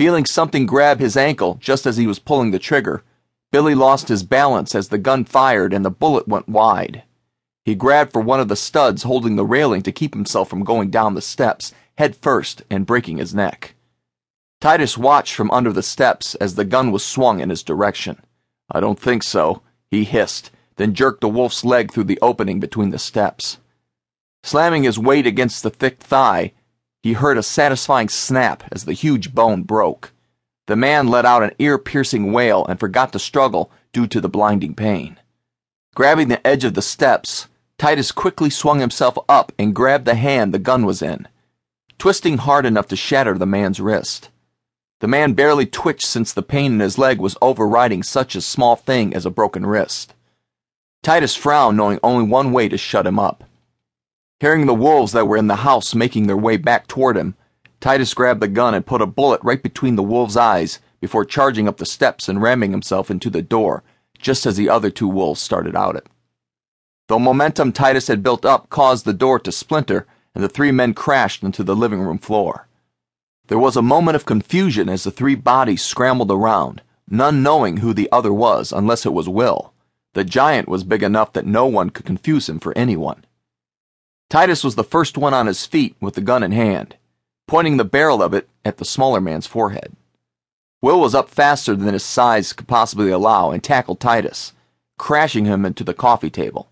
Feeling something grab his ankle just as he was pulling the trigger, Billy lost his balance as the gun fired and the bullet went wide. He grabbed for one of the studs holding the railing to keep himself from going down the steps, head first, and breaking his neck. Titus watched from under the steps as the gun was swung in his direction. I don't think so, he hissed, then jerked the wolf's leg through the opening between the steps. Slamming his weight against the thick thigh, he heard a satisfying snap as the huge bone broke. The man let out an ear piercing wail and forgot to struggle due to the blinding pain. Grabbing the edge of the steps, Titus quickly swung himself up and grabbed the hand the gun was in, twisting hard enough to shatter the man's wrist. The man barely twitched since the pain in his leg was overriding such a small thing as a broken wrist. Titus frowned, knowing only one way to shut him up. Hearing the wolves that were in the house making their way back toward him, Titus grabbed the gun and put a bullet right between the wolves' eyes before charging up the steps and ramming himself into the door just as the other two wolves started out it. The momentum Titus had built up caused the door to splinter, and the three men crashed into the living room floor. There was a moment of confusion as the three bodies scrambled around, none knowing who the other was unless it was Will. The giant was big enough that no one could confuse him for anyone. Titus was the first one on his feet with the gun in hand, pointing the barrel of it at the smaller man's forehead. Will was up faster than his size could possibly allow and tackled Titus, crashing him into the coffee table.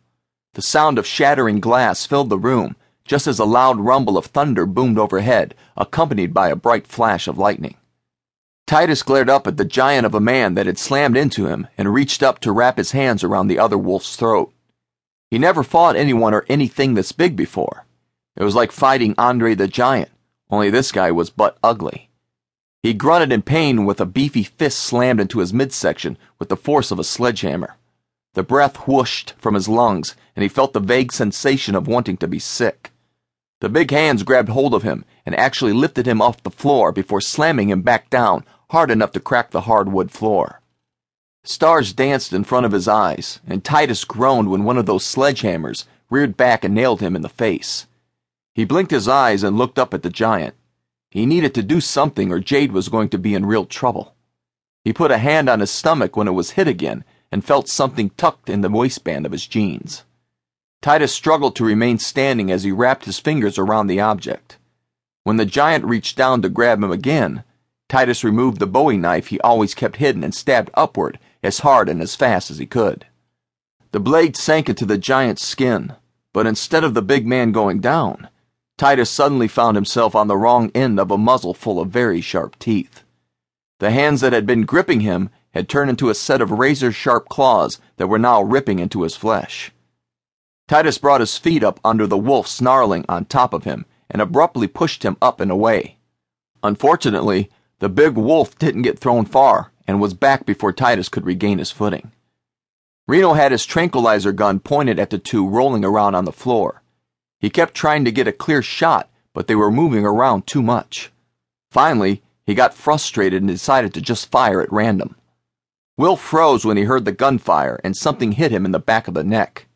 The sound of shattering glass filled the room, just as a loud rumble of thunder boomed overhead, accompanied by a bright flash of lightning. Titus glared up at the giant of a man that had slammed into him and reached up to wrap his hands around the other wolf's throat. He never fought anyone or anything this big before. It was like fighting Andre the Giant, only this guy was but ugly. He grunted in pain with a beefy fist slammed into his midsection with the force of a sledgehammer. The breath whooshed from his lungs, and he felt the vague sensation of wanting to be sick. The big hands grabbed hold of him and actually lifted him off the floor before slamming him back down hard enough to crack the hardwood floor. Stars danced in front of his eyes, and Titus groaned when one of those sledgehammers reared back and nailed him in the face. He blinked his eyes and looked up at the giant. He needed to do something or Jade was going to be in real trouble. He put a hand on his stomach when it was hit again and felt something tucked in the waistband of his jeans. Titus struggled to remain standing as he wrapped his fingers around the object. When the giant reached down to grab him again, Titus removed the bowie knife he always kept hidden and stabbed upward as hard and as fast as he could. The blade sank into the giant's skin, but instead of the big man going down, Titus suddenly found himself on the wrong end of a muzzle full of very sharp teeth. The hands that had been gripping him had turned into a set of razor sharp claws that were now ripping into his flesh. Titus brought his feet up under the wolf snarling on top of him and abruptly pushed him up and away. Unfortunately, the big wolf didn't get thrown far and was back before Titus could regain his footing. Reno had his tranquilizer gun pointed at the two rolling around on the floor. He kept trying to get a clear shot, but they were moving around too much. Finally, he got frustrated and decided to just fire at random. Will froze when he heard the gunfire and something hit him in the back of the neck.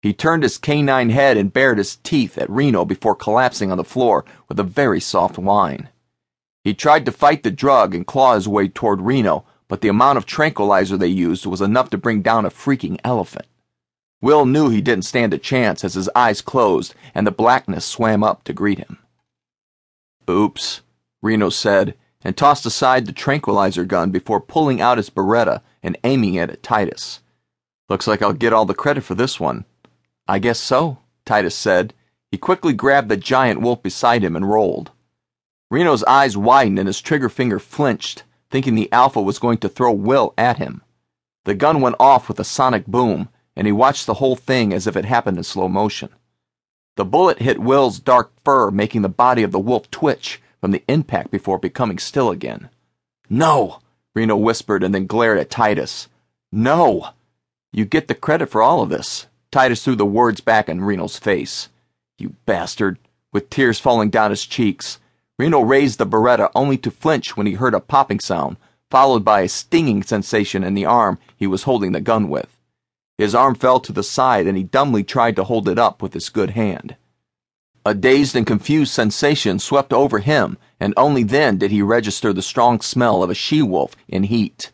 He turned his canine head and bared his teeth at Reno before collapsing on the floor with a very soft whine. He tried to fight the drug and claw his way toward Reno, but the amount of tranquilizer they used was enough to bring down a freaking elephant. Will knew he didn't stand a chance as his eyes closed and the blackness swam up to greet him. Oops, Reno said, and tossed aside the tranquilizer gun before pulling out his Beretta and aiming it at Titus. Looks like I'll get all the credit for this one. I guess so, Titus said. He quickly grabbed the giant wolf beside him and rolled. Reno's eyes widened and his trigger finger flinched, thinking the Alpha was going to throw Will at him. The gun went off with a sonic boom, and he watched the whole thing as if it happened in slow motion. The bullet hit Will's dark fur, making the body of the wolf twitch from the impact before becoming still again. No, Reno whispered and then glared at Titus. No! You get the credit for all of this. Titus threw the words back in Reno's face. You bastard, with tears falling down his cheeks. Reno raised the Beretta only to flinch when he heard a popping sound, followed by a stinging sensation in the arm he was holding the gun with. His arm fell to the side and he dumbly tried to hold it up with his good hand. A dazed and confused sensation swept over him and only then did he register the strong smell of a she wolf in heat.